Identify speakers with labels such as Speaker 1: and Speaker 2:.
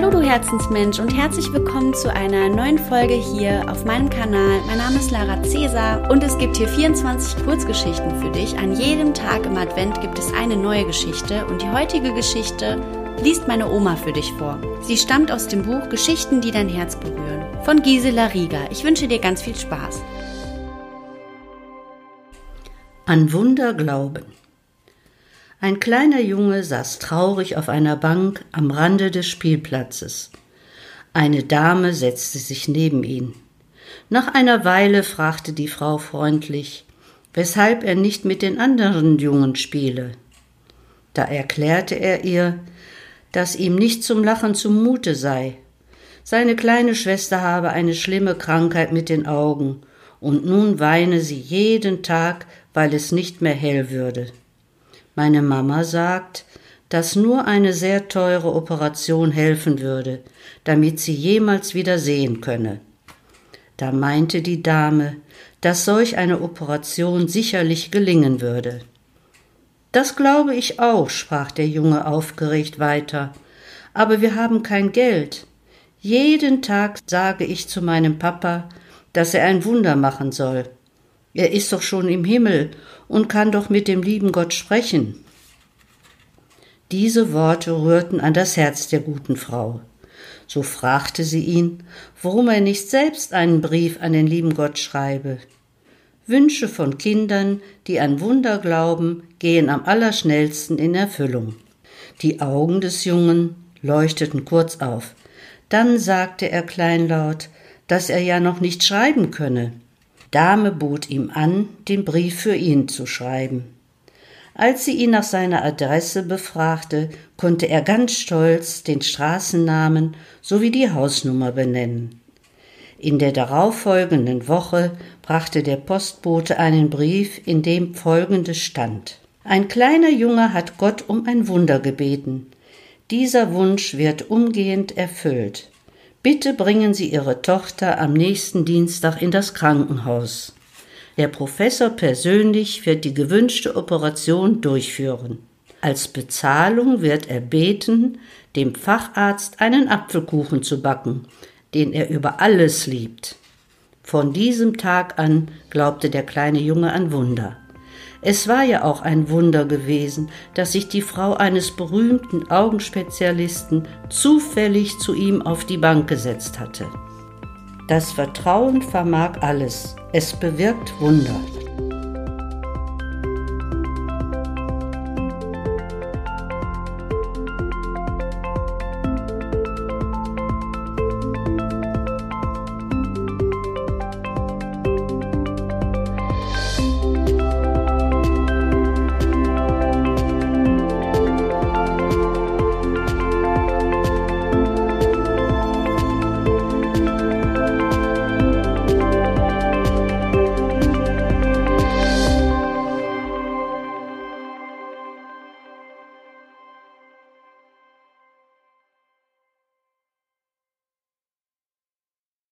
Speaker 1: Hallo du Herzensmensch und herzlich willkommen zu einer neuen Folge hier auf meinem Kanal. Mein Name ist Lara Cäsar und es gibt hier 24 Kurzgeschichten für dich. An jedem Tag im Advent gibt es eine neue Geschichte und die heutige Geschichte liest meine Oma für dich vor. Sie stammt aus dem Buch Geschichten, die dein Herz berühren von Gisela Rieger. Ich wünsche dir ganz viel Spaß.
Speaker 2: An Wunder glauben. Ein kleiner Junge saß traurig auf einer Bank am Rande des Spielplatzes. Eine Dame setzte sich neben ihn. Nach einer Weile fragte die Frau freundlich, weshalb er nicht mit den anderen Jungen spiele. Da erklärte er ihr, dass ihm nicht zum Lachen zumute sei. Seine kleine Schwester habe eine schlimme Krankheit mit den Augen, und nun weine sie jeden Tag, weil es nicht mehr hell würde. Meine Mama sagt, dass nur eine sehr teure Operation helfen würde, damit sie jemals wieder sehen könne. Da meinte die Dame, dass solch eine Operation sicherlich gelingen würde. Das glaube ich auch, sprach der Junge aufgeregt weiter, aber wir haben kein Geld. Jeden Tag sage ich zu meinem Papa, dass er ein Wunder machen soll. Er ist doch schon im Himmel und kann doch mit dem lieben Gott sprechen. Diese Worte rührten an das Herz der guten Frau. So fragte sie ihn, warum er nicht selbst einen Brief an den lieben Gott schreibe. Wünsche von Kindern, die an Wunder glauben, gehen am allerschnellsten in Erfüllung. Die Augen des Jungen leuchteten kurz auf. Dann sagte er kleinlaut, dass er ja noch nicht schreiben könne. Dame bot ihm an, den Brief für ihn zu schreiben. Als sie ihn nach seiner Adresse befragte, konnte er ganz stolz den Straßennamen sowie die Hausnummer benennen. In der darauffolgenden Woche brachte der Postbote einen Brief, in dem folgendes stand Ein kleiner Junge hat Gott um ein Wunder gebeten. Dieser Wunsch wird umgehend erfüllt. Bitte bringen Sie Ihre Tochter am nächsten Dienstag in das Krankenhaus. Der Professor persönlich wird die gewünschte Operation durchführen. Als Bezahlung wird er beten, dem Facharzt einen Apfelkuchen zu backen, den er über alles liebt. Von diesem Tag an glaubte der kleine Junge an Wunder. Es war ja auch ein Wunder gewesen, dass sich die Frau eines berühmten Augenspezialisten zufällig zu ihm auf die Bank gesetzt hatte. Das Vertrauen vermag alles, es bewirkt Wunder.